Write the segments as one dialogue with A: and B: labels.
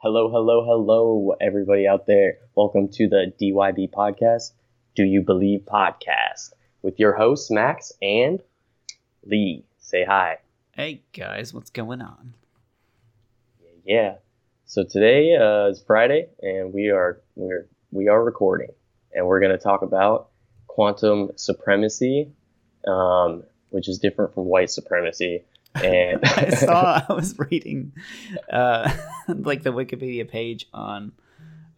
A: Hello, hello, hello, everybody out there. Welcome to the DYB podcast, Do You Believe podcast, with your hosts, Max and Lee. Say hi.
B: Hey guys, what's going on?
A: Yeah. So today uh, is Friday, and we are we're we are recording, and we're going to talk about quantum supremacy, um, which is different from white supremacy. And
B: I saw I was reading uh, like the Wikipedia page on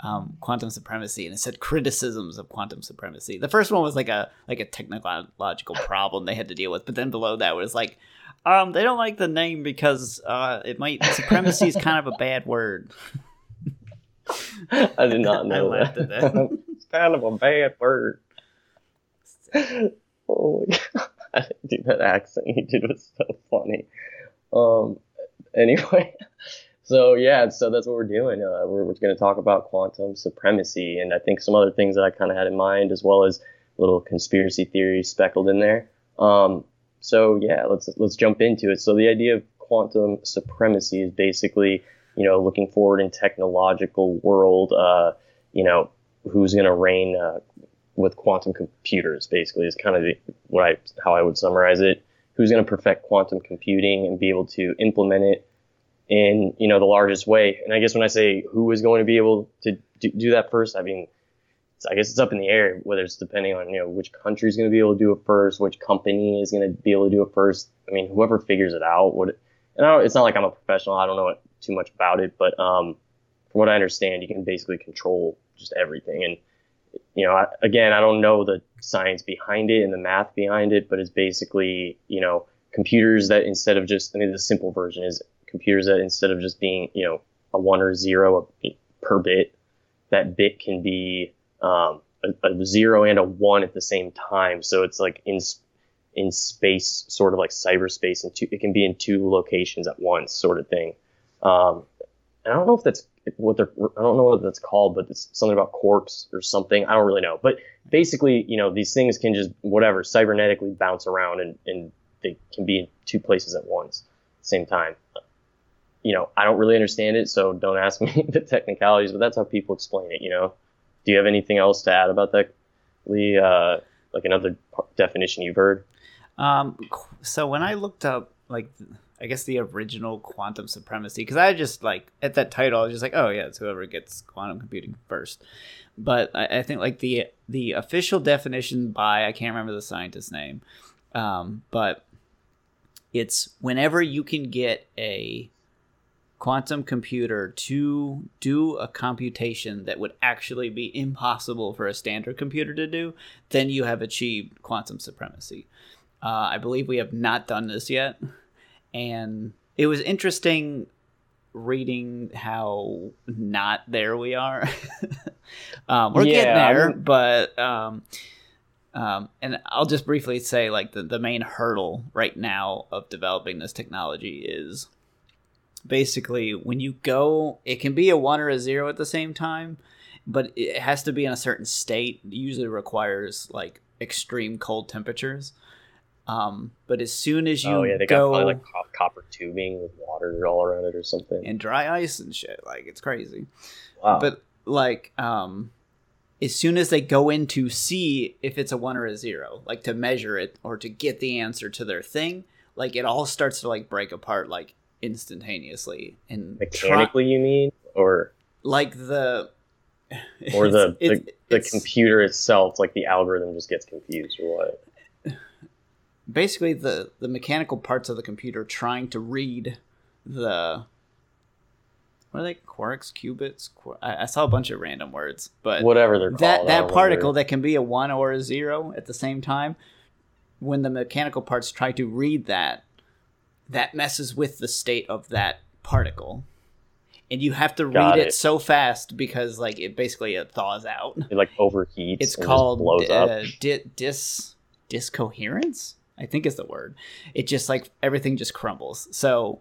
B: um, quantum supremacy, and it said criticisms of quantum supremacy. The first one was like a like a technological problem they had to deal with, but then below that was like, um, they don't like the name because uh, it might supremacy is kind of a bad word.
A: I did not know
B: I
A: that.
B: at that.
A: it's kind of a bad word. Oh my god, dude, that accent he did was so funny. Um, anyway, so yeah, so that's what we're doing. Uh, we're we're going to talk about quantum supremacy, and I think some other things that I kind of had in mind, as well as little conspiracy theories speckled in there. Um, so yeah, let's let's jump into it. So the idea of quantum supremacy is basically, you know, looking forward in technological world, uh, you know, who's going to reign uh, with quantum computers. Basically, is kind of the, what I how I would summarize it. Who's going to perfect quantum computing and be able to implement it in you know the largest way? And I guess when I say who is going to be able to do, do that first, I mean I guess it's up in the air whether it's depending on you know which country is going to be able to do it first, which company is going to be able to do it first. I mean, whoever figures it out would. And I don't, it's not like I'm a professional. I don't know too much about it, but um, from what I understand, you can basically control just everything. And you know, again, I don't know the science behind it and the math behind it, but it's basically you know computers that instead of just I mean the simple version is computers that instead of just being you know a one or zero per bit, that bit can be um, a, a zero and a one at the same time. So it's like in in space, sort of like cyberspace, and two, it can be in two locations at once, sort of thing. Um, I don't know if that's what they're. I don't know what that's called, but it's something about quarks or something. I don't really know. But basically, you know, these things can just whatever cybernetically bounce around, and and they can be in two places at once, at the same time. You know, I don't really understand it, so don't ask me the technicalities. But that's how people explain it. You know do you have anything else to add about that, Lee? Uh, like another definition you've heard?
B: Um, so when I looked up like I guess the original quantum supremacy, because I just like at that title, I was just like, oh yeah, it's whoever gets quantum computing first. But I, I think like the the official definition by I can't remember the scientist's name, um, but it's whenever you can get a quantum computer to do a computation that would actually be impossible for a standard computer to do, then you have achieved quantum supremacy. Uh, I believe we have not done this yet. And it was interesting reading how not there we are. um, we're
A: Yeah,
B: getting there,
A: I'm-
B: but. Um, um, and I'll just briefly say, like, the, the main hurdle right now of developing this technology is basically when you go it can be a one or a zero at the same time but it has to be in a certain state it usually requires like extreme cold temperatures um, but as soon as you
A: oh yeah, they got
B: go
A: probably like co- copper tubing with water all around it or something.
B: and dry ice and shit like it's crazy
A: wow.
B: but like um as soon as they go in to see if it's a one or a zero like to measure it or to get the answer to their thing like it all starts to like break apart like instantaneously and try-
A: mechanically, you mean, or
B: like the
A: or the
B: it's-
A: the, the
B: it's-
A: computer itself, like the algorithm just gets confused or what?
B: Basically the the mechanical parts of the computer trying to read the what are they quarks qubits Qu- I, I saw a bunch of random words but
A: Whatever they're
B: that
A: I
B: that particle that can be a one or a zero at the same time when the mechanical parts try to read that that messes with the state of that particle and you have to read it.
A: it.
B: so fast because like it basically it thaws out
A: it like overheats.
B: it's called
A: blows
B: uh,
A: up.
B: di- dis discoherence i think is the word it just like everything just crumbles so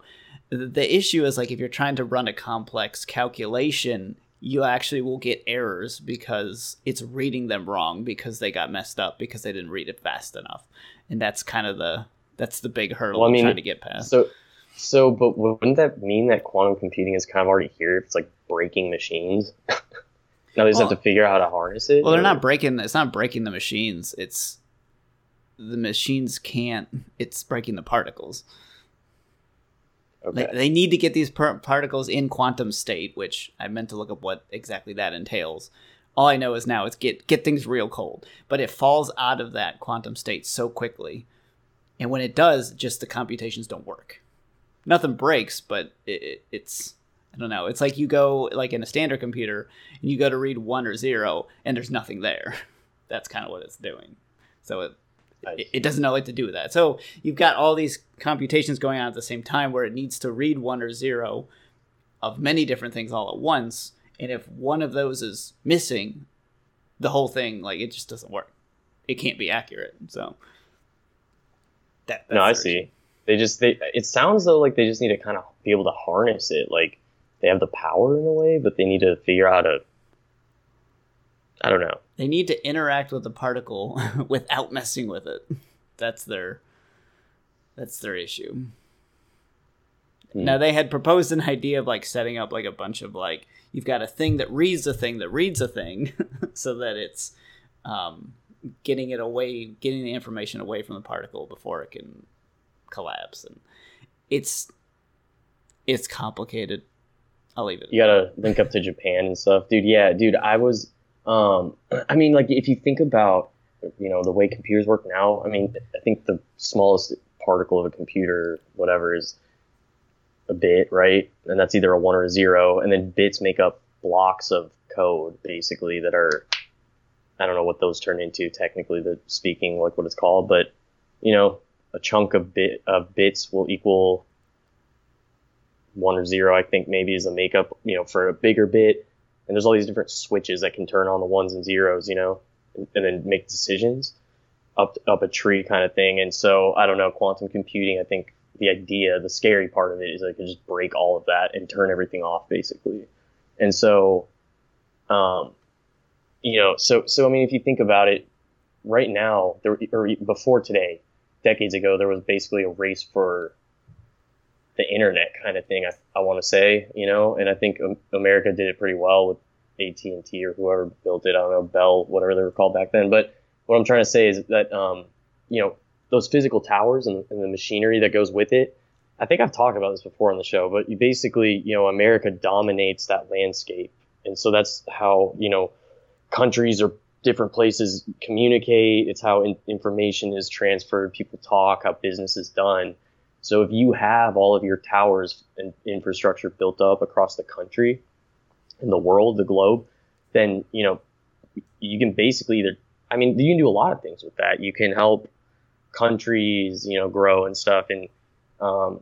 B: the issue is like if you're trying to run a complex calculation you actually will get errors because it's reading them wrong because they got messed up because they didn't read it fast enough and that's kind of the that's the big hurdle
A: Well, I mean,
B: trying to get past
A: So, So, but wouldn't that mean that quantum computing is kind of already here? If it's like breaking machines. now they just
B: Well-
A: have to figure out how to harness it.
B: Well, they're
A: or-
B: not breaking. It's not breaking the machines. It's the machines can't. It's breaking the particles.
A: Okay.
B: They, they need to get these par- particles in quantum state, which I meant to look up what exactly that entails. All I know is now it's get get things real cold, but it falls out of that quantum state so quickly, and when it does, just the computations don't work. Nothing breaks, but it, it, it's I don't know. It's like you go like in a standard computer, and you go to read one or zero, and there's nothing there. That's kind of what it's doing. So it it, it doesn't know what to do with that. So you've got all these computations going on at the same time where it needs to read one or zero of many different things all at once. And if one of those is missing, the whole thing like it just doesn't work. It can't be accurate. So that,
A: no, I see. They just they. It sounds though like they just need to kind of be able to harness it. Like they have the power in a way, but they need to figure out a. I don't know.
B: They need to interact with the particle without messing with it. That's their that's their issue.
A: Hmm.
B: Now they had proposed an idea of like setting up like a bunch of like you've got a thing that reads a thing that reads a thing so that it's um, getting it away getting the information away from the particle before it can collapse and it's it's complicated. I'll leave it.
A: you gotta link up to Japan and stuff, dude. Yeah, dude. I was, um, I mean, like if you think about, you know, the way computers work now. I mean, I think the smallest particle of a computer, whatever, is a bit, right? And that's either a one or a zero, and then bits make up blocks of code, basically, that are, I don't know what those turn into technically, the speaking, like what it's called, but you know, a chunk of bit of bits will equal one or zero, I think maybe is a makeup, you know, for a bigger bit. And there's all these different switches that can turn on the ones and zeros, you know, and, and then make decisions up up a tree kind of thing. And so I don't know, quantum computing. I think the idea, the scary part of it is I could just break all of that and turn everything off, basically. And so, um, you know, so so I mean, if you think about it, right now, there or before today, decades ago, there was basically a race for the internet kind of thing. I, I want to say, you know, and I think America did it pretty well with AT and T or whoever built it. I don't know Bell, whatever they were called back then. But what I'm trying to say is that, um, you know, those physical towers and, and the machinery that goes with it. I think I've talked about this before on the show, but you basically, you know, America dominates that landscape, and so that's how you know countries or different places communicate. It's how in, information is transferred. People talk. How business is done. So if you have all of your towers and infrastructure built up across the country, in the world, the globe, then you know you can basically either. I mean, you can do a lot of things with that. You can help countries, you know, grow and stuff, and um,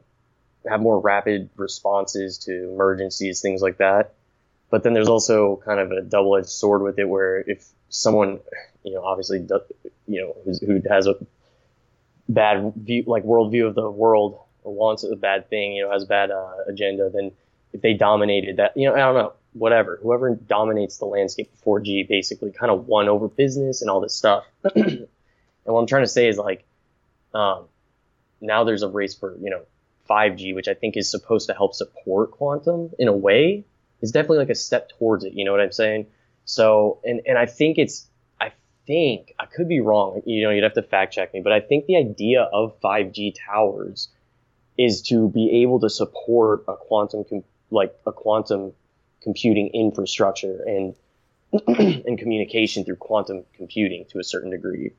A: have more rapid responses to emergencies, things like that. But then there's also kind of a double-edged sword with it, where if someone, you know, obviously, you know, who has a bad view, like worldview of the world, or wants a bad thing, you know, has a bad uh, agenda, then if they dominated that, you know, I don't know, whatever, whoever dominates the landscape of 4G basically kind of won over business and all this stuff. and what I'm trying to say is like, um, now there's a race for you know 5G, which I think is supposed to help support quantum in a way. It's definitely like a step towards it. You know what I'm saying? So, and and I think it's, think I could be wrong. You know, you'd have to fact check me, but I think the idea of 5G towers is to be able to support a quantum com- like a quantum computing infrastructure and and communication through quantum computing to a certain degree.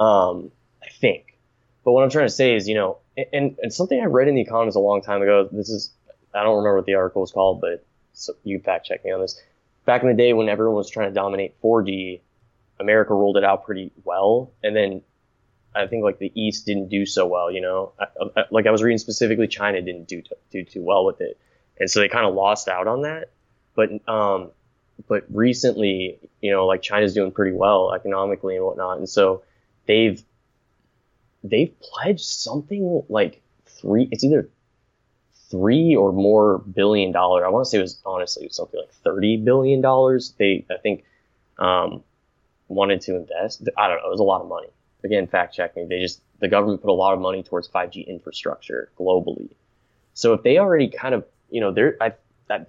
A: Um, I think. But what I'm trying to say is, you know, and, and something I read in The Economist a long time ago. This is I don't remember what the article was called, but so you fact check me on this. Back in the day when everyone was trying to dominate 4G, America rolled it out pretty well, and then I think like the East didn't do so well. You know, I, I, like I was reading specifically, China didn't do do too well with it, and so they kind of lost out on that. But um, but recently, you know, like China's doing pretty well economically and whatnot, and so they've they've pledged something like three. It's either three or more billion dollar. I want to say it was honestly it was something like thirty billion dollars. They I think um, wanted to invest. I don't know. It was a lot of money. Again, fact check me. They just the government put a lot of money towards 5G infrastructure globally, So if they already kind of, you know, they're, I,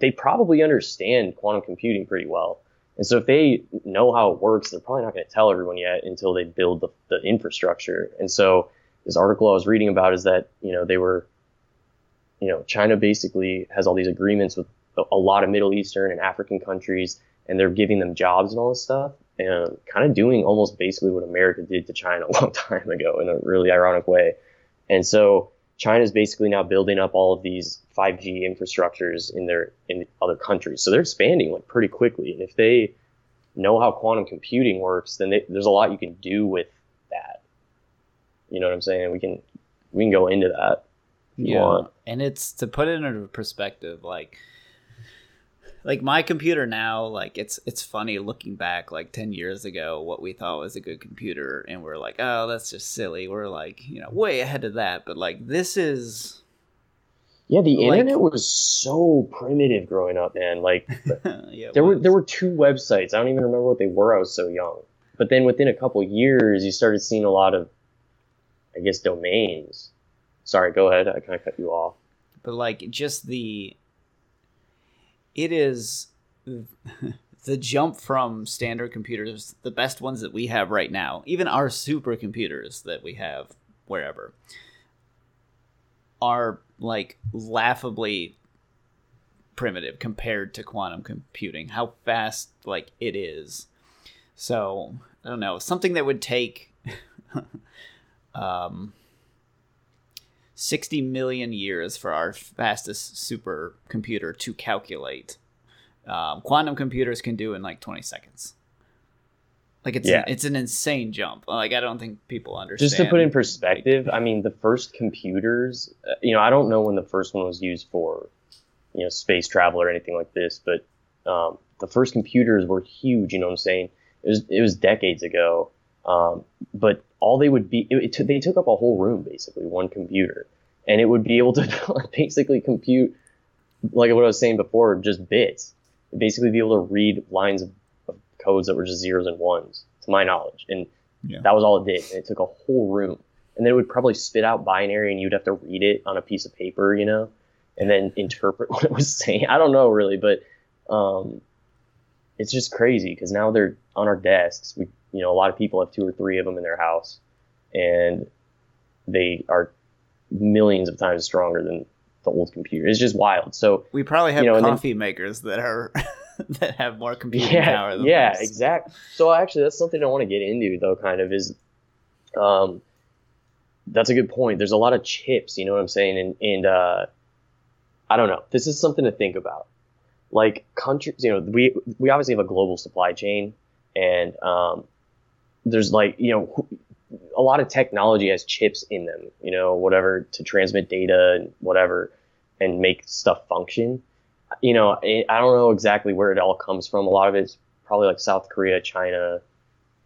A: they probably understand quantum computing pretty well. And so if they know how it works, they're probably not going to tell everyone yet until they build the, the infrastructure. And so this article I was reading about is that, you know, they were, you know, China basically has all these agreements with a lot of Middle Eastern and African countries, and they're giving them jobs and all this stuff, and kind of doing almost basically what America did to China a long time ago in a really ironic way. And so China is basically now building up all of these 5G infrastructures in their in other countries. So they're expanding like pretty quickly. And if they know how quantum computing works, then they, there's a lot you can do with that. You know what I'm saying? We can we can go into that.
B: yeah, and it's to put it into perspective, like like my computer now like it's it's funny looking back like 10 years ago what we thought was a good computer and we're like oh that's just silly. We're like you know way ahead of that but like this is
A: yeah the like, internet was so primitive growing up man. Like yeah, there were there were two websites. I don't even remember what they were. I was so young. But then within a couple years you started seeing a lot of i guess domains. Sorry go ahead. I kind of cut you off.
B: But like just the it is the jump from standard computers, the best ones that we have right now, even our supercomputers that we have wherever, are like laughably primitive compared to quantum computing. How fast like it is. So I don't know something that would take um, 60 million years for our fastest supercomputer to calculate. Um, quantum computers can do in like 20 seconds. Like it's yeah. an, it's an insane jump. Like I don't think people understand.
A: Just to put in perspective, I mean the first computers, uh, you know, I don't know when the first one was used for, you know, space travel or anything like this, but um, the first computers were huge. You know what I'm saying? It was it was decades ago. Um, but all they would be, it, it, they took up a whole room basically, one computer, and it would be able to basically compute, like what I was saying before, just bits. It'd basically, be able to read lines of, of, codes that were just zeros and ones, to my knowledge, and yeah. that was all it did. And it took a whole room, and then it would probably spit out binary, and you'd have to read it on a piece of paper, you know, and then interpret what it was saying. I don't know really, but um, it's just crazy because now they're on our desks. We you know, a lot of people have two or three of them in their house, and they are millions of times stronger than the old computer. It's just wild. So
B: we probably have you know, coffee then, makers that are that have more computing
A: yeah,
B: power.
A: Than yeah, exactly. So actually, that's something I want to get into though. Kind of is, um, that's a good point. There's a lot of chips. You know what I'm saying? And and uh, I don't know. This is something to think about. Like countries, you know, we we obviously have a global supply chain, and um, there's like you know a lot of technology has chips in them you know whatever to transmit data and whatever and make stuff function. You know i don't know exactly where it all comes from. A lot of it's probably like south korea china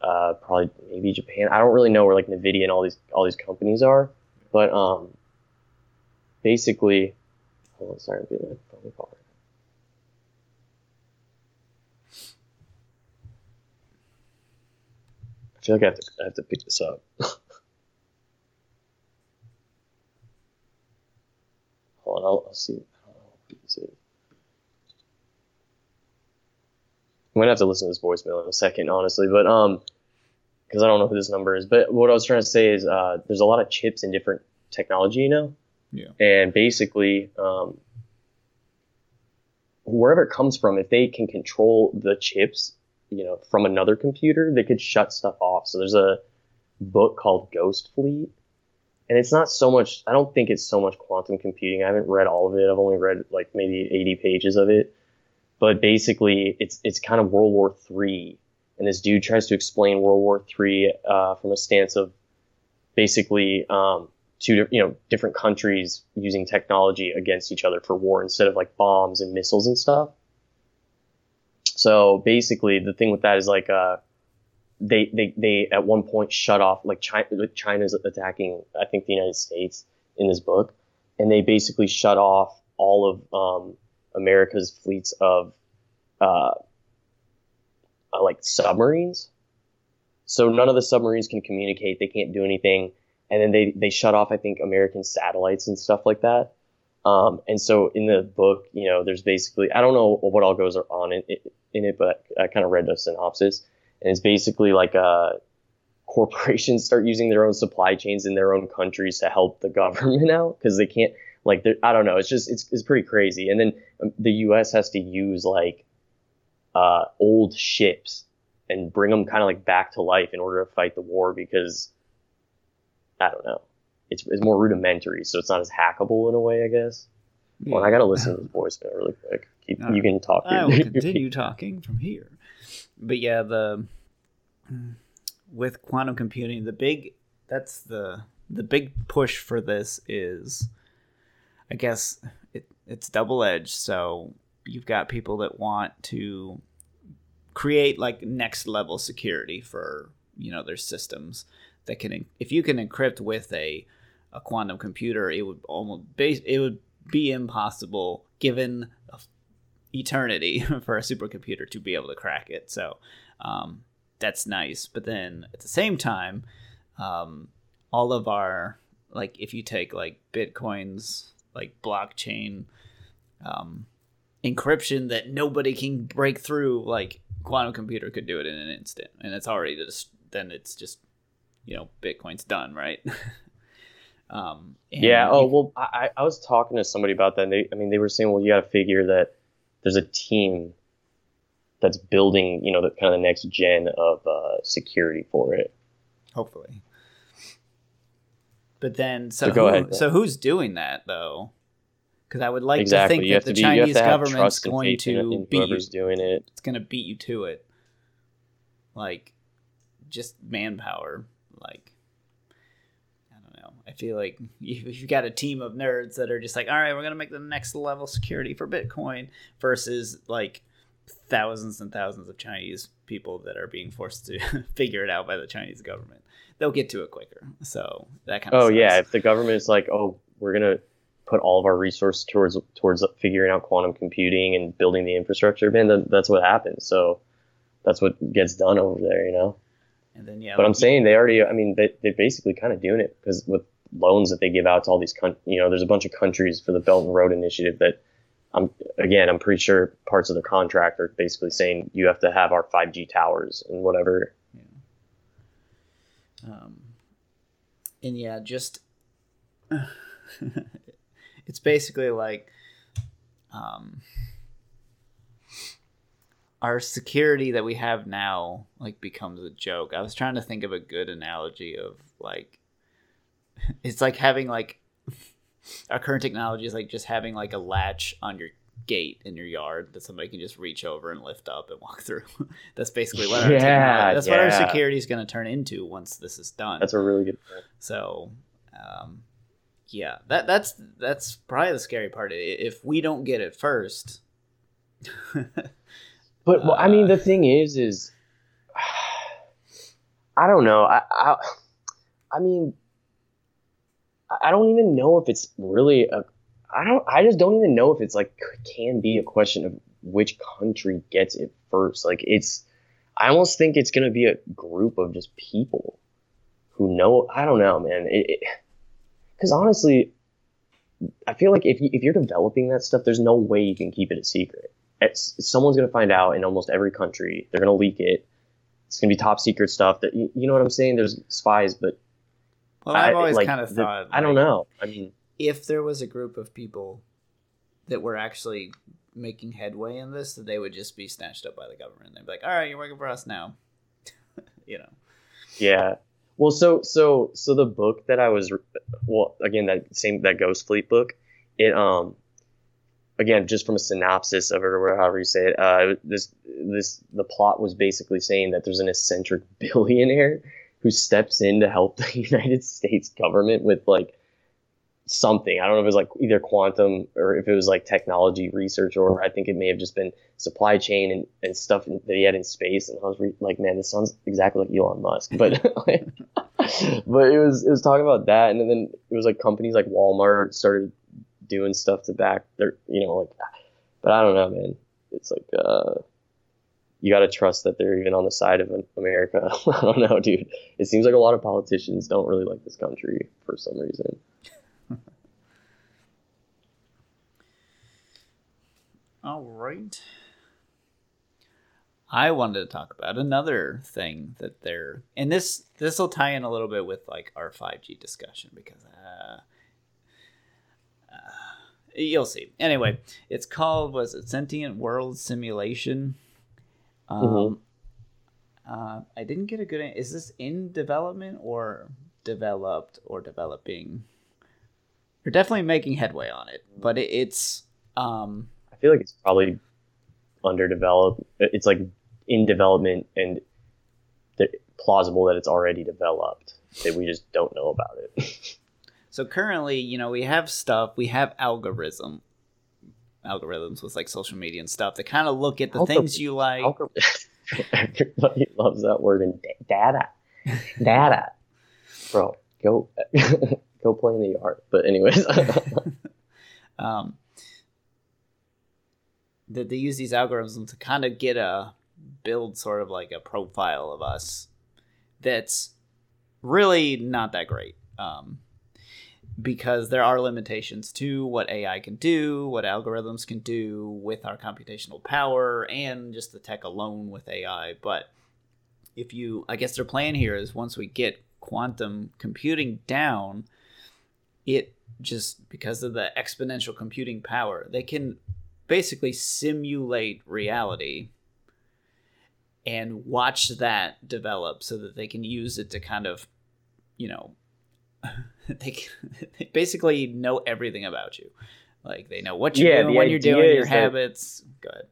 A: uh, probably maybe japan. I don't really know where like nvidia and all these all these companies are. But um basically hold on sorry i'm a phone feel like I have to, I have to pick this up. Hold on, I'll, I'll see. I'm gonna have to listen to this voicemail in a second, honestly, but um, because I don't know who this number is. But what I was trying to say is, uh, there's a lot of chips in different technology, you know.
B: Yeah.
A: And basically, um, wherever it comes from, if they can control the chips you know, from another computer, they could shut stuff off. So there's a book called Ghost Fleet. And it's not so much, I don't think it's so much quantum computing. I haven't read all of it. I've only read like maybe 80 pages of it. But basically, it's, it's kind of World War III. And this dude tries to explain World War III uh, from a stance of basically um, two you know different countries using technology against each other for war instead of like bombs and missiles and stuff. So basically, the thing with that is like, uh, they, they, they at one point shut off, like China, China's attacking, I think the United States in this book, and they basically shut off all of, um, America's fleets of, uh, uh, like submarines. So none of the submarines can communicate. They can't do anything. And then they, they shut off, I think, American satellites and stuff like that. Um, and so in the book, you know, there's basically I don't know what all goes on in in it but I kind of read the synopsis, and it's basically like uh, corporations start using their own supply chains in their own countries to help the government out because they can't like I don't know. It's just it's it's pretty crazy. And then um, the U.S. has to use like uh, old ships and bring them kind of like back to life in order to fight the war because I don't know. It's, it's more rudimentary, so it's not as hackable in a way, I guess. Yeah. Well, I gotta listen to his voicemail really quick. Keep, you can talk.
B: I will continue talking from here. But yeah, the with quantum computing, the big that's the the big push for this is, I guess it, it's double edged. So you've got people that want to create like next level security for you know their systems that can if you can encrypt with a a quantum computer it would almost base it would be impossible given eternity for a supercomputer to be able to crack it. So um, that's nice. But then at the same time um, all of our like if you take like bitcoin's like blockchain um, encryption that nobody can break through like quantum computer could do it in an instant. And it's already just then it's just you know bitcoin's done right
A: um yeah oh well I, I was talking to somebody about that and they i mean they were saying well you got to figure that there's a team that's building you know the kind of the next gen of uh, security for it
B: hopefully but then so, so go who, ahead so who's doing that though because I would like exactly. to think that the be, Chinese government's going to beat you.
A: doing it.
B: It's going to beat you to it, like just manpower. Like I don't know. I feel like you've got a team of nerds that are just like, all right, we're going to make the next level security for Bitcoin, versus like thousands and thousands of Chinese people that are being forced to figure it out by the Chinese government. They'll get to it quicker. So that kind of.
A: Oh sucks. yeah, if the government is like, oh, we're gonna put all of our resources towards towards figuring out quantum computing and building the infrastructure, man, that, that's what happens. So that's what gets done over there, you know.
B: And then yeah,
A: but I'm saying they already, I mean, they they're basically kind of doing it because with loans that they give out to all these, con- you know, there's a bunch of countries for the Belt and Road Initiative that. I'm again. I'm pretty sure parts of the contract are basically saying you have to have our 5G towers and whatever.
B: Yeah. Um, and yeah, just it's basically like um, our security that we have now like becomes a joke. I was trying to think of a good analogy of like it's like having like our current technology is like just having like a latch on your gate in your yard that somebody can just reach over and lift up and walk through. that's basically what our yeah, that's yeah. what our security is going to turn into once this is done.
A: That's a really good point.
B: So, um, yeah, that that's that's probably the scary part. If we don't get it first.
A: but well, I mean, the uh, thing is, is I don't know. I, I, I mean, I don't even know if it's really a. I don't. I just don't even know if it's like can be a question of which country gets it first. Like it's. I almost think it's gonna be a group of just people who know. I don't know, man. Because honestly, I feel like if, you, if you're developing that stuff, there's no way you can keep it a secret. It's, someone's going to find out in almost every country. They're going to leak it. It's going to be top secret stuff. That you, know what I'm saying? There's spies, but
B: well, I've always like, kind of thought.
A: The, I don't know. I mean,
B: if there was a group of people that were actually making headway in this, that they would just be snatched up by the government. They'd be like, "All right, you're working for us now," you know.
A: Yeah, well, so so so the book that I was well again that same that Ghost Fleet book, it um again just from a synopsis of it or however you say it, uh, this this the plot was basically saying that there's an eccentric billionaire who steps in to help the United States government with like something. I don't know if it was like either quantum or if it was like technology research or I think it may have just been supply chain and, and stuff that he had in space. And I was re- like, man, this sounds exactly like Elon Musk. But like, but it was it was talking about that, and then it was like companies like Walmart started doing stuff to back their you know like. But I don't know, man. It's like uh, you got to trust that they're even on the side of America. I don't know, dude. It seems like a lot of politicians don't really like this country for some reason.
B: All right. I wanted to talk about another thing that they're and this this will tie in a little bit with like our 5G discussion because uh, uh, you'll see. Anyway, it's called was it Sentient World Simulation? Um, mm-hmm. uh, I didn't get a good. Is this in development or developed or developing? You're definitely making headway on it, but it, it's. Um,
A: I feel like it's probably underdeveloped. It's like in development and plausible that it's already developed that we just don't know about it.
B: so currently, you know, we have stuff, we have algorithm algorithms with like social media and stuff that kind of look at the things you like.
A: Everybody loves that word and data. Data. Bro, go go play in the yard. But anyways.
B: um that they use these algorithms to kind of get a build sort of like a profile of us that's really not that great. Um, because there are limitations to what AI can do, what algorithms can do with our computational power, and just the tech alone with AI. But if you, I guess their plan here is once we get quantum computing down, it just because of the exponential computing power, they can basically simulate reality and watch that develop so that they can use it to kind of, you know, they, they basically know everything about you. Like they know what you're yeah, doing, when you're doing, your habits. That, Go ahead.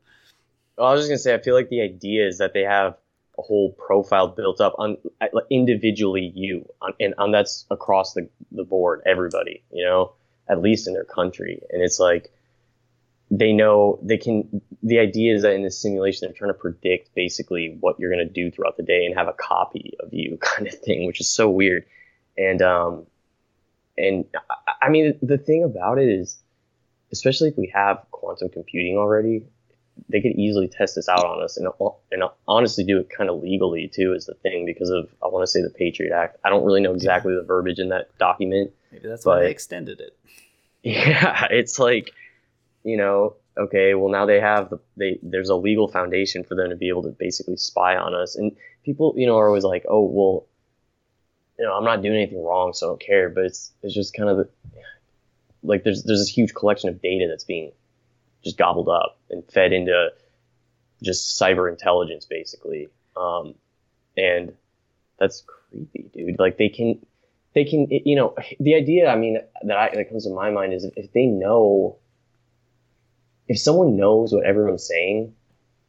A: Well, I was just gonna say, I feel like the idea is that they have a whole profile built up on individually you, on, and on that's across the the board, everybody, you know, at least in their country, and it's like they know they can the idea is that in this simulation they're trying to predict basically what you're going to do throughout the day and have a copy of you kind of thing which is so weird and um and i mean the thing about it is especially if we have quantum computing already they could easily test this out on us and, and honestly do it kind of legally too is the thing because of i want to say the patriot act. I don't really know exactly the verbiage in that document
B: maybe that's why they extended it.
A: Yeah it's like you know, okay, well now they have the they there's a legal foundation for them to be able to basically spy on us. And people, you know, are always like, oh, well, you know, I'm not doing anything wrong, so I don't care. But it's it's just kind of like there's there's this huge collection of data that's being just gobbled up and fed into just cyber intelligence basically. Um, and that's creepy, dude. Like they can they can you know the idea I mean that I, that comes to my mind is if they know if someone knows what everyone's saying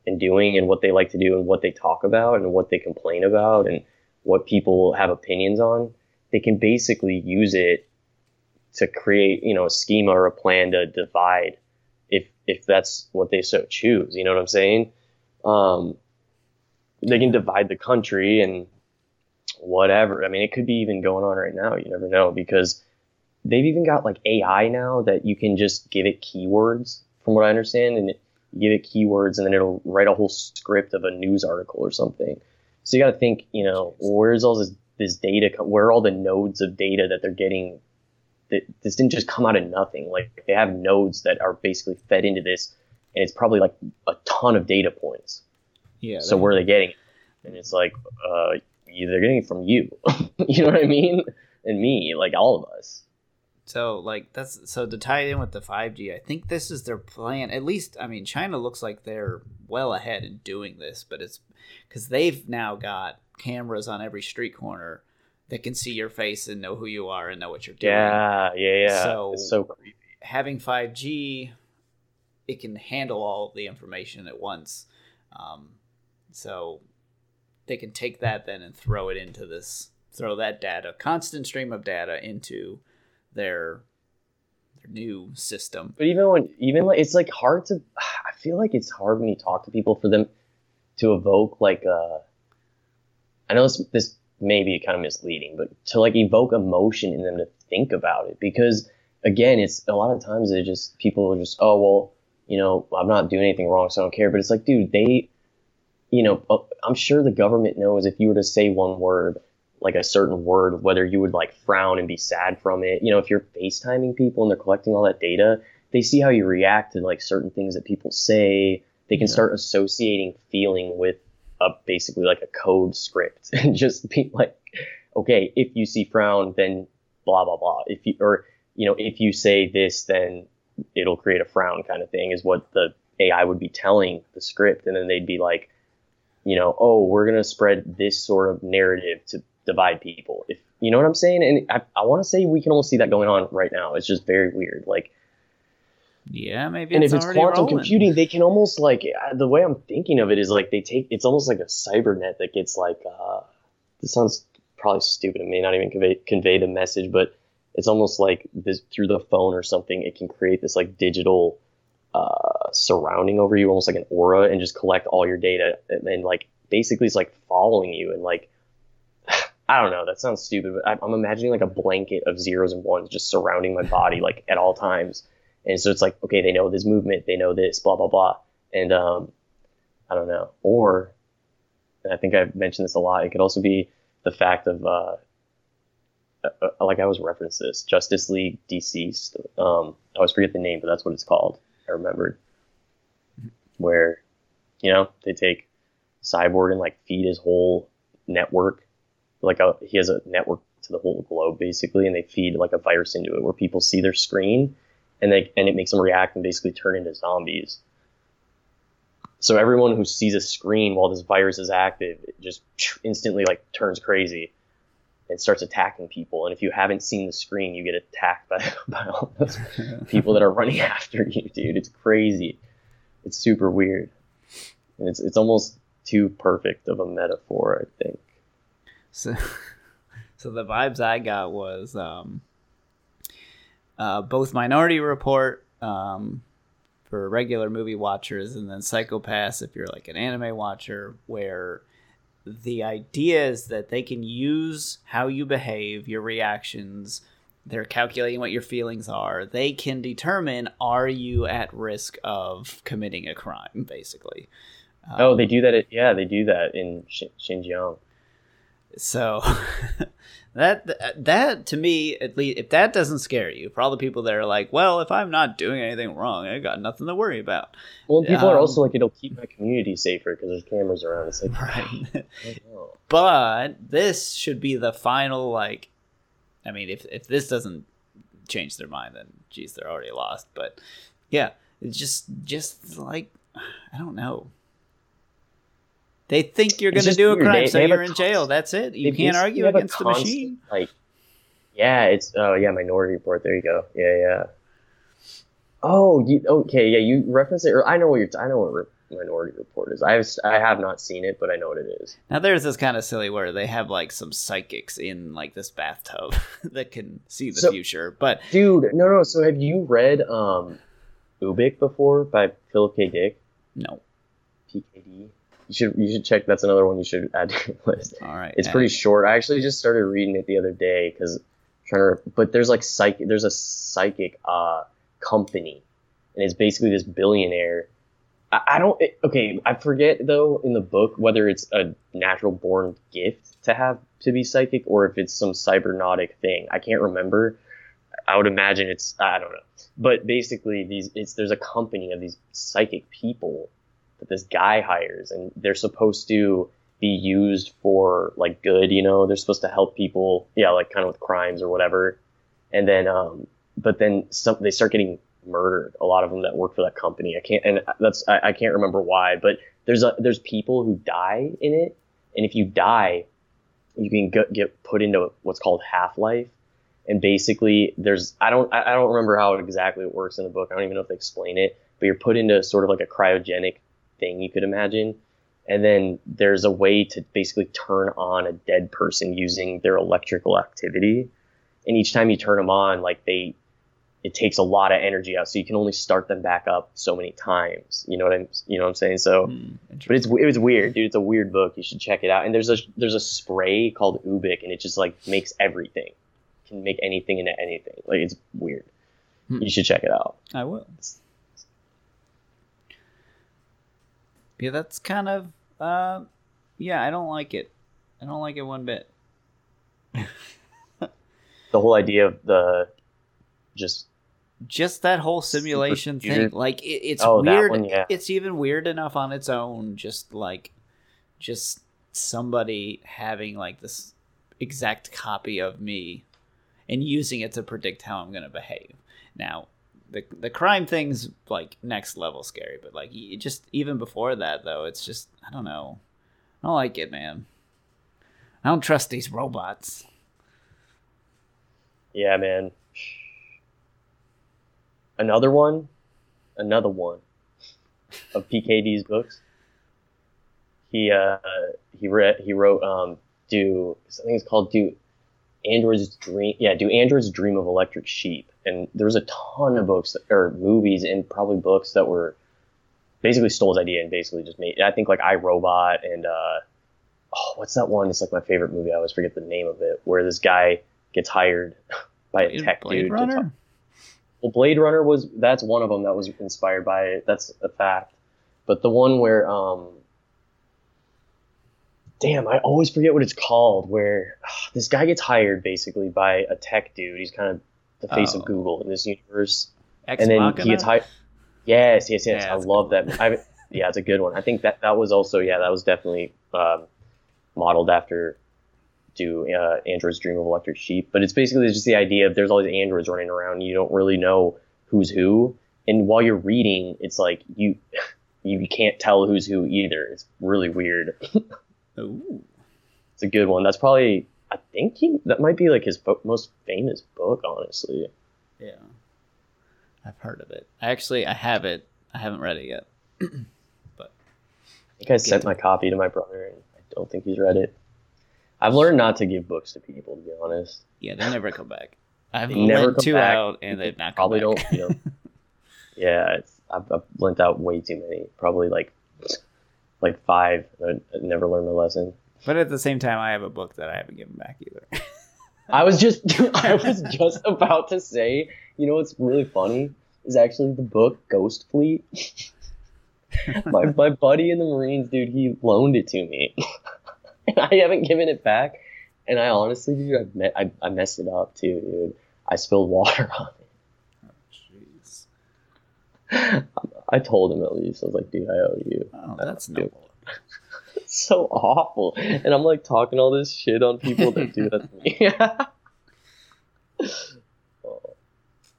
A: and doing and what they like to do and what they talk about and what they complain about and what people have opinions on, they can basically use it to create, you know, a schema or a plan to divide if if that's what they so choose. You know what I'm saying? Um, they can divide the country and whatever. I mean, it could be even going on right now. You never know because they've even got like AI now that you can just give it keywords from what I understand, and you give it keywords, and then it'll write a whole script of a news article or something. So you got to think, you know, where's all this this data? Where are all the nodes of data that they're getting? That this didn't just come out of nothing. Like they have nodes that are basically fed into this, and it's probably like a ton of data points. Yeah. So where are they getting? It? And it's like, uh, they're getting it from you. you know what I mean? And me, like all of us.
B: So like that's so to tie it in with the 5G, I think this is their plan. At least I mean China looks like they're well ahead in doing this, but it's cuz they've now got cameras on every street corner that can see your face and know who you are and know what you're doing.
A: Yeah, yeah, yeah. So it's so creepy.
B: Having 5G it can handle all the information at once. Um, so they can take that then and throw it into this throw that data constant stream of data into their their new system.
A: But even when even like it's like hard to I feel like it's hard when you talk to people for them to evoke like uh I know this this may be kind of misleading, but to like evoke emotion in them to think about it because again, it's a lot of times it just people are just oh well, you know, I'm not doing anything wrong, so I don't care. But it's like, dude, they, you know, uh, I'm sure the government knows if you were to say one word like a certain word, whether you would like frown and be sad from it. You know, if you're FaceTiming people and they're collecting all that data, they see how you react to like certain things that people say. They can
B: Yeah.
A: start associating feeling with a basically like a code script and just be like, okay, if you see frown, then blah blah blah. If you or you know if you say this, then it'll create a frown kind of thing is what the AI would be telling the script, and then they'd be like, you know, oh, we're gonna spread this sort of narrative to divide people. If you know what I'm saying, and I, I want to say we can almost see that going on right now. It's just very weird, like
B: Yeah, maybe
A: and
B: it's
A: if it's quantum
B: rolling.
A: computing, they can almost like uh, the way I'm thinking of it is like they take it's almost like a cybernet that gets like uh, this sounds probably stupid. It may not even convey convey the message, but it's almost like this through the phone or something. It can create this like digital uh, surrounding over you, almost like an aura, and just collect all your data, and then like basically it's like following you and like. I don't know. That sounds stupid, but I'm imagining like a blanket of zeros and ones just surrounding my body, like at all times. And so it's like, okay, they know this movement, they know this, blah blah blah, and um, I don't know. Or, and I think I've mentioned this a lot. It could also be the fact of, uh, uh, uh, like I always reference this, Justice League DCeased. Um, I always forget the name, but that's what it's called. I remembered. Where, you know, they take Cyborg and like feed his whole network, like a, he has a network to the whole globe basically, and they feed like a virus into it where people see their screen and they and it makes them react and basically turn into zombies. So everyone who sees a screen while this virus is active, it just instantly like turns crazy and starts attacking people. And if you haven't seen the screen, you get attacked by, by all those people that are running after you, dude. It's crazy. It's super weird. And it's it's almost too perfect of a metaphor, I think.
B: So, so the vibes I got was um, uh, both Minority Report um, for regular movie watchers, and then Psycho-Pass if you're like an anime watcher, where the idea is that they can use how you behave, your reactions. They're calculating what your feelings are. They can determine are you at risk of committing a crime, basically.
A: Oh,
B: Um,
A: they do that. At, yeah, they do that in Xinjiang.
B: So that that to me at least if that doesn't scare you, for all the people that are like, well, if I'm not doing anything wrong, I got nothing to worry about.
A: Well, people are
B: Um,
A: also like, it'll keep my community safer because there's cameras around. It's like,
B: Right.
A: I don't know.
B: but this should be the final like I mean if if this doesn't change their mind then geez they're already lost. But yeah, it's just just like I don't know. They think you're going to do a crime,
A: they,
B: so
A: they
B: you're in jail. That's it. You can't argue against the
A: constant,
B: machine.
A: Like, yeah, it's oh yeah, Minority Report. There you go. Yeah, yeah. Oh, you okay? Yeah, you reference it. Or I know what you're. I know what Minority Report is. I have I have not seen it, but I know what it is.
B: Now there's this kind of silly where they have like some psychics in like this bathtub that can see the
A: So-
B: future. But
A: Dude, no, no. So have you read um, Ubik before by Philip K. Dick?
B: no.
A: PKD. You should you should check. That's another one you should add to your list.
B: All right.
A: It's pretty short. I actually just started reading it the other day because trying to. But there's like psychic. There's a psychic uh, company, and it's basically this billionaire. I, I don't. It, okay, I forget though in the book whether it's a natural born gift to have to be psychic or if it's some cybernetic thing. I can't remember. I would imagine it's. I don't know. But basically, these it's there's a company of these psychic people that this guy hires, and they're supposed to be used for like good, you know, they're supposed to help people, yeah, like kind of with crimes or whatever. And then, um, but then some, they start getting murdered. A lot of them that work for that company. I can't, and that's, I, I can't remember why, but there's a, there's people who die in it. And if you die, you can get, get put into what's called half-life. And basically there's, I don't, I don't remember how exactly it works in the book. I don't even know if they explain it, but you're put into sort of like a cryogenic thing you could imagine. And then there's a way to basically turn on a dead person using their electrical activity. And each time you turn them on like they it takes a lot of energy out. So you can only start them back up so many times. You know what i'm you know what i'm saying? So
B: hmm,
A: but it's it was weird dude. It's a weird book. You should check it out. And there's a there's a spray called ubik and it just like makes everything. Can make anything into anything. Like it's weird.
B: Hmm.
A: you should check it out.
B: I will. Yeah, that's kind of. Uh, yeah, I don't like it. I don't like it one bit.
A: the whole idea of the just
B: just that whole simulation thing like it, it's
A: Oh,
B: weird
A: one, yeah.
B: it's even weird enough on its own just like just somebody having like this exact copy of me and using it to predict how i'm going to behave now the the crime thing's like next level scary but like just even before that though it's just i don't know i don't like it man i don't trust these robots
A: Yeah, man. Another one, another one of PKD's books. He uh he read he wrote um do I think it's called do androids dream yeah do androids dream of electric sheep. And there's a ton of books that, or movies and probably books that were basically stole his idea and basically just made I think like I Robot and uh oh what's that one? It's like my favorite movie. I always forget the name of it where this guy gets hired by a tech
B: blade
A: dude
B: runner?
A: well, Blade Runner was that's one of them that was inspired by it. That's a fact. But the one where um damn, I always forget what it's called where this guy gets hired basically by a tech dude. He's kind of the face
B: Oh.
A: of Google in this universe.
B: Ex
A: and then
B: Machina?
A: he gets hired Yes, yes, yes.
B: Yeah,
A: I love that. I, yeah, it's a good one. I think that that was also yeah, that was definitely um, modeled after do uh, androids dream of electric sheep but it's basically just the idea of there's all these androids running around and you don't really know who's who and while you're reading it's like you you can't tell who's who either it's really weird
B: Ooh.
A: it's a good one that's probably i think he that might be like his most famous book honestly
B: Yeah. I've heard of it. I actually, I have it. I haven't read it yet.
A: but i think i sent my copy to my brother and i don't think he's read it i've learned not to give books to people to be honest
B: Yeah, they never come back. I've lent two
A: back.
B: out and they've not come
A: probably
B: back.
A: don't you know yeah it's, I've, I've lent out way too many probably like like five I I never learned my lesson
B: but at the same time, I have a book that I haven't given back either.
A: i was just i was just about to say you know what's really funny is actually the book ghost fleet my, my buddy in the marines dude he loaned it to me and i haven't given it back and i honestly dude I, me- I, I messed it up too dude i spilled water on it. Oh jeez. I told him at least i was like dude i owe you
B: Oh, that's.
A: It's so awful. And I'm like talking all this shit on people that do that to me. oh,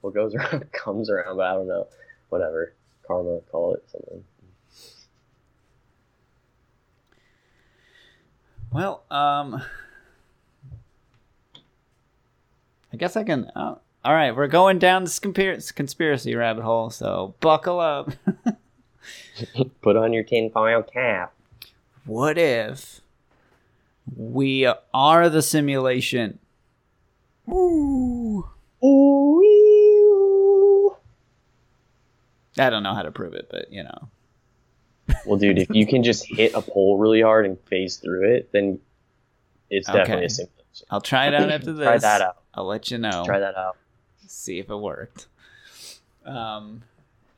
A: what goes around comes around, but I don't know. Whatever. Karma, call it something.
B: Well, um, I guess I can. Uh, all right, we're going down this conspiracy conspiracy rabbit hole, so buckle up.
A: Put on your tinfoil cap.
B: what if we are the simulation? Ooh.
A: Ooh.
B: I don't know how to prove it, but you know.
A: Well, dude, if you can just hit a pole really hard and phase through it, then it's definitely
B: Okay.
A: a simulation.
B: I'll try it out after this.
A: Try that out.
B: I'll let you know.
A: Try that out.
B: See if it worked. Um,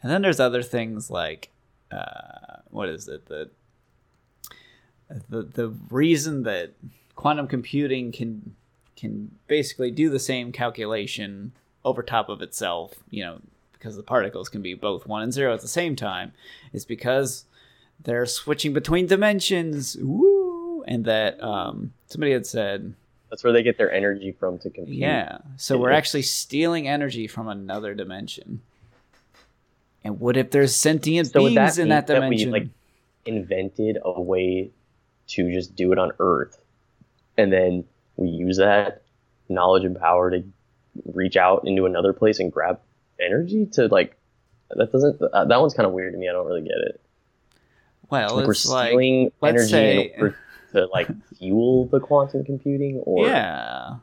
B: and then there's other things like, uh, what is it? The, the the reason that quantum computing can can basically do the same calculation over top of itself, you know, because the particles can be both one and zero at the same time, is because they're switching between dimensions. Woo! And that um, somebody had said
A: That's where they get their energy from to compete.
B: yeah. So we're actually stealing energy from another dimension. And what if there's sentient
A: So
B: beings
A: that
B: in that
A: that we,
B: dimension?
A: like, invented a way to just do it on Earth, and then we use that knowledge and power to reach out into another place and grab energy to like. That doesn't. That one's kind of weird to me. I don't really get it.
B: well,
A: like we're
B: it's like
A: stealing
B: let's
A: energy
B: say-
A: in order to like fuel the quantum computing, or
B: yeah,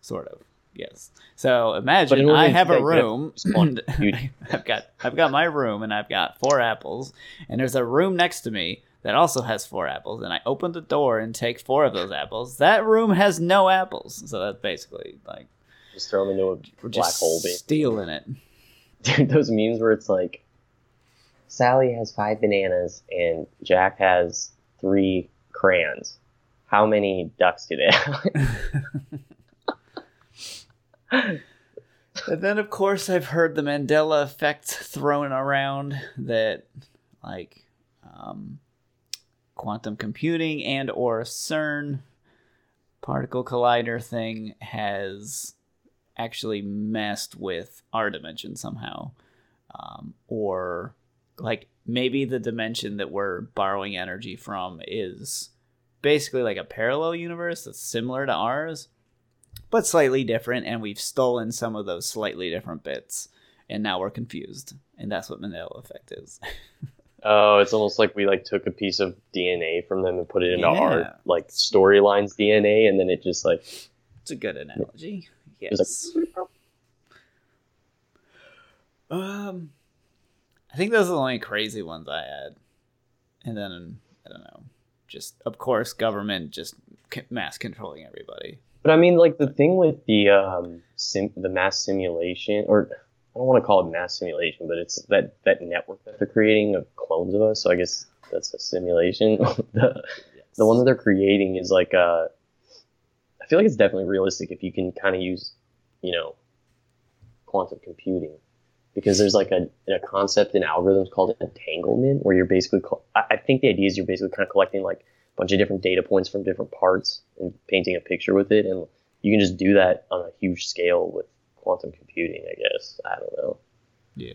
B: sort of. Yes. So imagine I have a
A: that, you have to
B: room. I've got I've got my room and I've got four apples, and there's a room next to me that also has four apples. And I open the door and take four of those apples. That room has no apples, so that's basically like
A: just throw them into a black
B: just
A: hole. Baby.
B: stealing it.
A: dude, those memes where it's like Sally has five bananas and Jack has three crayons. How many ducks do they have?
B: and then, of course, I've heard the Mandela effect thrown around that, like, um, quantum computing and or CERN particle collider thing has actually messed with our dimension somehow, um, or like maybe the dimension that we're borrowing energy from is basically like a parallel universe that's similar to ours but slightly different, and we've stolen some of those slightly different bits, and now we're confused, and that's what Mandela effect is.
A: oh, it's almost like we like took a piece of DNA from them and put it into
B: Yeah.
A: our like storylines DNA, and then it just like
B: It's a good analogy. Yes.
A: like
B: Um, I think those are the only crazy ones I had, and then I don't know. Just of course, government just mass controlling everybody.
A: But I mean, like the thing with the um, sim- the mass simulation, or I don't want to call it mass simulation, but it's that that network that they're creating of clones of us. So I guess that's a simulation. the the one that they're creating is like uh, I feel like it's definitely realistic if you can kind of use, you know, quantum computing, because there's like a, a concept in algorithms called entanglement, where you're basically, col- I, I think the idea is you're basically kind of collecting like a bunch of different data points from different parts and painting a picture with it, and you can just do that on a huge scale with quantum computing. I guess I don't know.
B: Yeah.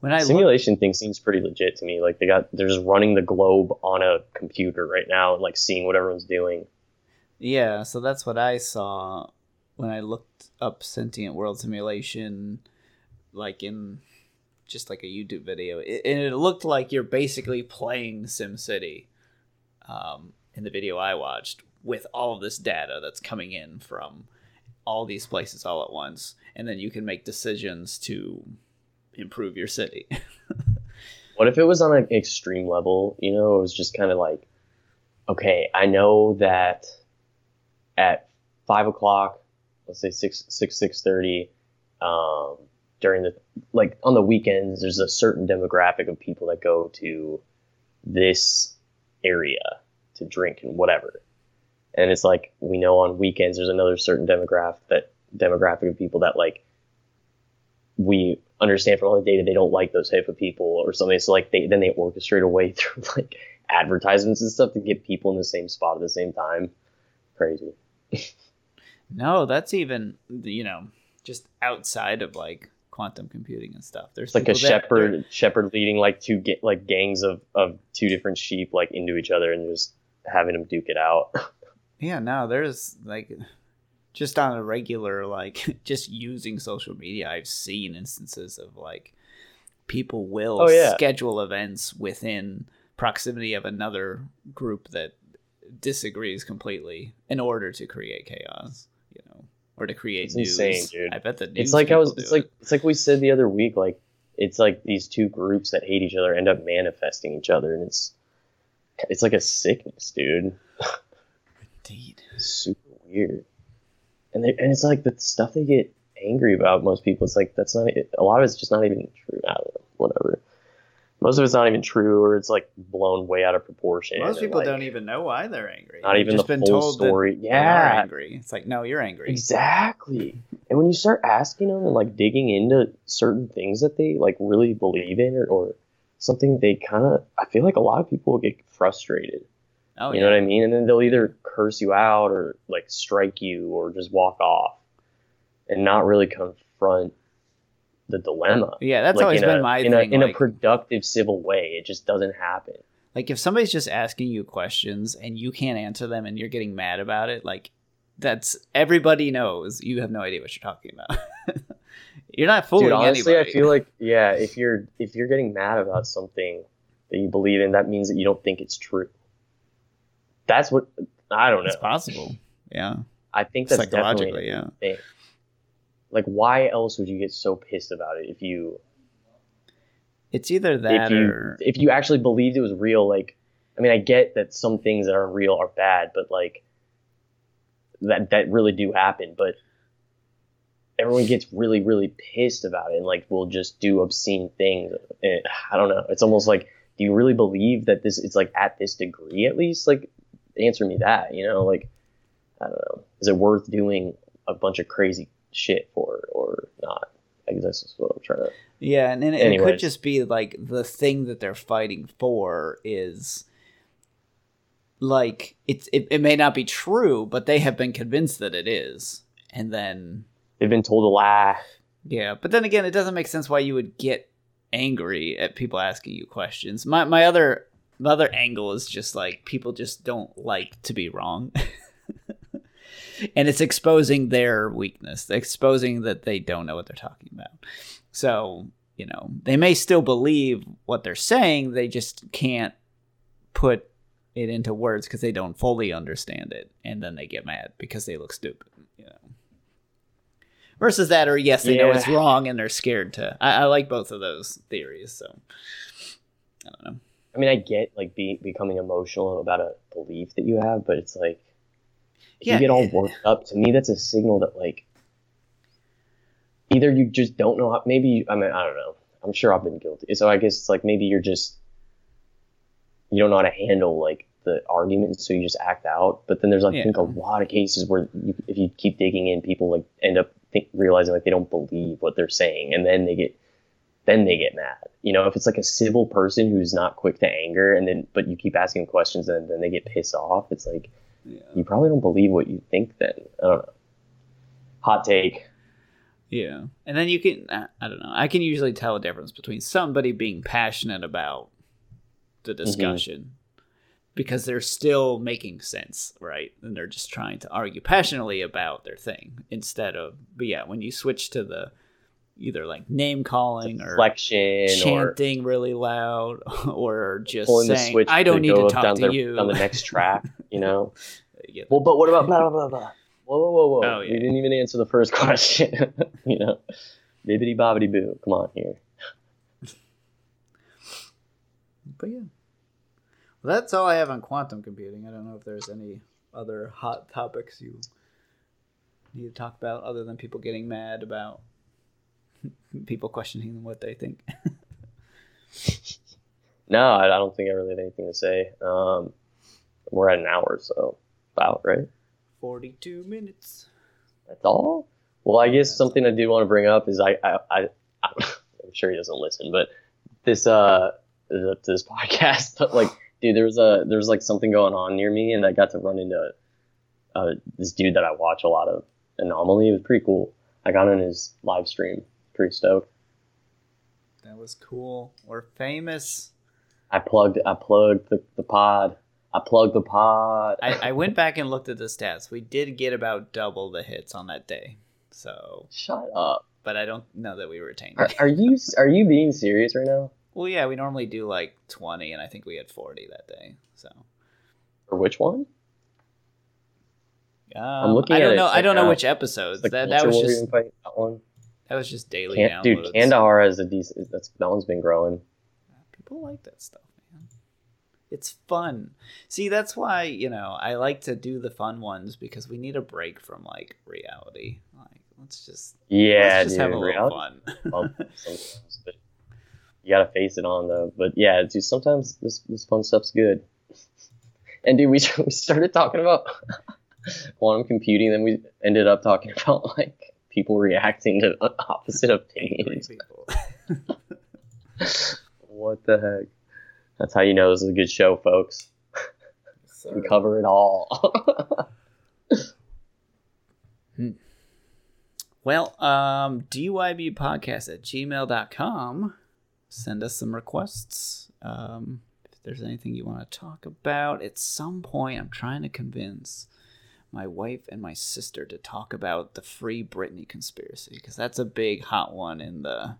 B: When I look,
A: simulation thing seems pretty legit to me. Like they got they're just running the globe on a computer right now and like seeing what everyone's doing.
B: yeah, so that's what I saw when I looked up sentient world simulation, like in just like a YouTube video, it, and it looked like you're basically playing SimCity. Um, in the video I watched, with all of this data that's coming in from all these places all at once, and then you can make decisions to improve your city.
A: What if it was on an extreme level? You know, it was just kind of like, okay, I know that at five o'clock, let's say six six six thirty, um, during the like on the weekends, there's a certain demographic of people that go to this area to drink and whatever. And it's like we know on weekends there's another certain demographic that demographic of people that like we understand from all the data they don't like those type of people or something. So like they then they orchestrate a way through like advertisements and stuff to get people in the same spot at the same time. Crazy.
B: no, that's even you know just outside of like quantum computing and stuff. There's
A: like a
B: that- they're-
A: shepherd shepherd leading like two ga- like gangs of of two different sheep like into each other and just having them duke it out.
B: Yeah, no, there's like just on a regular like just using social media, I've seen instances of like people will
A: Oh, yeah.
B: schedule events within proximity of another group that disagrees completely in order to create chaos, or to create
A: It's
B: news.
A: insane, dude.
B: I bet news
A: it's like I was it's like
B: it.
A: it's like we said the other week like it's like these two groups that hate each other end up manifesting each other and it's it's like a sickness, dude.
B: indeed.
A: super weird. And they, and it's like the stuff they get angry about. Most people, it's like that's not a lot of it's just not even true. I don't know, whatever. Most of it's not even true, or it's like blown way out of proportion.
B: Most people
A: like,
B: don't even know why they're angry.
A: Not
B: They've
A: even
B: just
A: the
B: been
A: full story. Yeah,
B: angry. It's like, no, you're angry.
A: exactly. And when you start asking them and like digging into certain things that they like really believe in, or, or something they kind of, I feel like a lot of people get frustrated.
B: Oh
A: you
B: yeah.
A: know what I mean? And then they'll either curse you out or like strike you or just walk off and not really confront the dilemma.
B: Yeah, that's
A: like
B: always been
A: a,
B: my
A: in
B: thing.
A: A, in
B: like,
A: a productive civil way. It just doesn't happen.
B: like if somebody's just asking you questions and you can't answer them and you're getting mad about it, like that's everybody knows you have no idea what you're talking about. you're not fooling
A: Dude, honestly,
B: anybody.
A: I feel like yeah, if you're if you're getting mad about something that you believe in, that means that you don't think it's true. That's what I don't know.
B: it's possible. Yeah,
A: I think that's definitely
B: psychologically, yeah.
A: thing. Like, why else would you get so pissed about it if you
B: It's either that
A: if you
B: or
A: if you actually believed it was real like i mean i get that some things that are real are bad but like that that really do happen but everyone gets really really pissed about it and like will just do obscene things. And i don't know. It's almost like do you really believe that this it's like at this degree at least? Like answer me that you know? Like i don't know. Is it worth doing a bunch of crazy shit for or not. I guess that's what I'm trying to.
B: Yeah, and, and it could just be like the thing that they're fighting for is like it's it, it may not be true, but they have been convinced that it is. And then
A: They've been told a lie.
B: yeah, but then again, it doesn't make sense why you would get angry at people asking you questions. My my other the other angle is just like people just don't like to be wrong. and it's exposing their weakness, exposing that they don't know what they're talking about. So, you know, they may still believe what they're saying, they just can't put it into words because they don't fully understand it and then they get mad because they look stupid, you know. Versus that, or yes, they know it's wrong and they're scared to. I, I like both of those theories, so I don't know.
A: I mean, I get like be, becoming emotional about a belief that you have, but it's like if
B: Yeah,
A: you get all
B: it-
A: worked up. To me, that's a signal that like either you just don't know how. Maybe you- I mean I don't know. I'm sure I've been guilty. So I guess it's like maybe you're just you don't know how to handle like the argument, so you just act out. But then there's like, I think a lot of cases where you, if you keep digging in, people like end up think, realizing like they don't believe what they're saying, and then they get then they get mad. You know, if it's like a civil person who's not quick to anger, and then but you keep asking questions, and then they get pissed off. It's like
B: Yeah.
A: you probably don't believe what you think. Then I don't know. Hot take.
B: Yeah. And then you can, I don't know, I can usually tell a difference between somebody being passionate about the mm-hmm. discussion because they're still making sense, right? And they're just trying to argue passionately about their thing instead of, but yeah, when you switch to the either like name calling or
A: Reflection or
B: chanting really loud or just saying. I don't need to talk to you.
A: on the next track. You know.
B: Yeah.
A: Well, but what about blah blah blah blah? Whoa, whoa, whoa, whoa!
B: Oh, yeah.
A: We didn't even answer the first question. you know, bibbity bobbity boo. Come on here.
B: But yeah. Well, that's all I have on quantum computing. I don't know if there's any other hot topics you need to talk about other than people getting mad about people questioning what they think.
A: No, I don't think I really have anything to say. Um, we're at an hour, so about right.
B: 42 minutes.
A: That's all. Well, I guess something I did want to bring up is I, I, I I'm sure he doesn't listen, but this uh th- this podcast, but like, dude, there was a there's like something going on near me, and I got to run into uh this dude that I watch a lot of Anomaly. It was pretty cool. I got on his live stream. Pretty stoked.
B: That was cool. We're famous.
A: I plugged I plugged the, the pod. I plugged the pod.
B: I, I went back and looked at the stats. We did get about double the hits on that day. So,
A: Shut up.
B: but I don't know that we retained
A: Are, are you are you being serious right now?
B: Well, yeah, we normally do like 20, and I think we had 40 that day. So,
A: Or which one?
B: um,
A: looking
B: I don't know. I don't know
A: now.
B: which episodes. That that was just
A: fight, that one.
B: that was just daily
A: Can,
B: downloads.
A: dude, Kandahar is a decent. That's that one's been growing.
B: People like that stuff. It's fun. See, that's why you know I like to do the fun ones because we need a break from like reality. Like, let's just
A: Yeah,
B: let's just
A: dude.
B: have a little fun.
A: fun sometimes, but you gotta face it on though. But yeah, dude, sometimes this this fun stuff's good. And dude, we we started talking about quantum computing, then we ended up talking about like people reacting to opposite opinions. What the heck? That's how you know this is a good show, folks. We cover it all.
B: Well, um, DYBpodcast at gmail.com. Send us some requests. Um, if there's anything you want to talk about, at some point, I'm trying to convince my wife and my sister to talk about the Free Britney conspiracy because that's a big hot one in the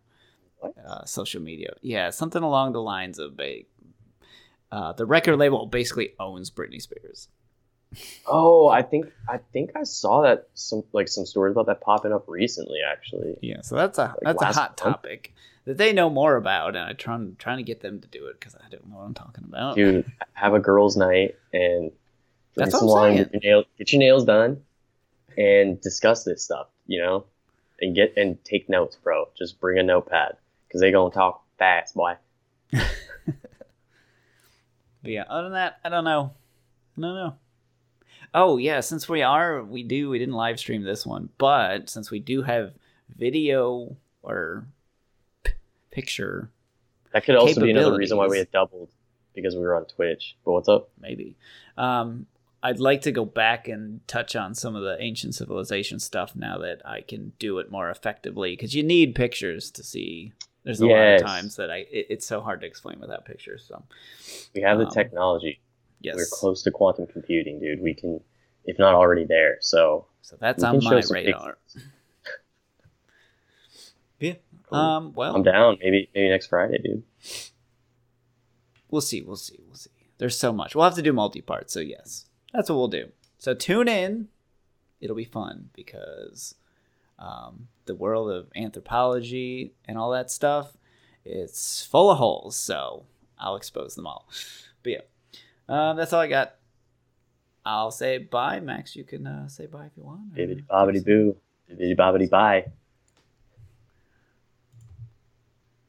B: uh, social media. Yeah, something along the lines of a, uh, the record label basically owns Britney Spears.
A: Oh, I think I think I saw that some like some stories about that popping up recently, actually.
B: Yeah, so that's a that's a hot
A: month?
B: topic that they know more about, and I'm trying trying to get them to do it because I don't know what I'm talking about.
A: Dude, have a girls' night and
B: That's
A: get
B: what
A: wine. Get your, nails, get your nails done, and discuss this stuff. You know, and get and take notes, bro. Just bring a notepad because they gonna talk fast, boy.
B: But yeah, other than that, I don't know. I don't know. Oh yeah, since we are, we do. We didn't live stream this one, but since we do have video or p- picture,
A: That could also be another reason why we had doubled because we were on Twitch. But what's up?
B: maybe. Um, I'd like to go back and touch on some of the ancient civilization stuff now that I can do it more effectively because you need pictures to see. There's a
A: Yes.
B: lot of times that I it, it's so hard to explain without pictures. So
A: We have the
B: Um,
A: technology.
B: yes,
A: We're close to quantum computing, dude. We can, if not already there. So
B: so that's
A: we
B: on
A: can
B: my radar. Yeah.
A: Cool.
B: Um. Well,
A: I'm down. Maybe maybe next Friday, dude.
B: we'll see. We'll see. We'll see. There's so much. We'll have to do multi parts. So yes, that's what we'll do. So tune in. It'll be fun because um, the world of anthropology and all that stuff, it's full of holes. So I'll expose them all. But yeah, um, that's all I got. I'll say bye, Max. You can uh, say bye if you want.
A: Bibbidi bobbidi boo. Bibbidi bobbidi bye.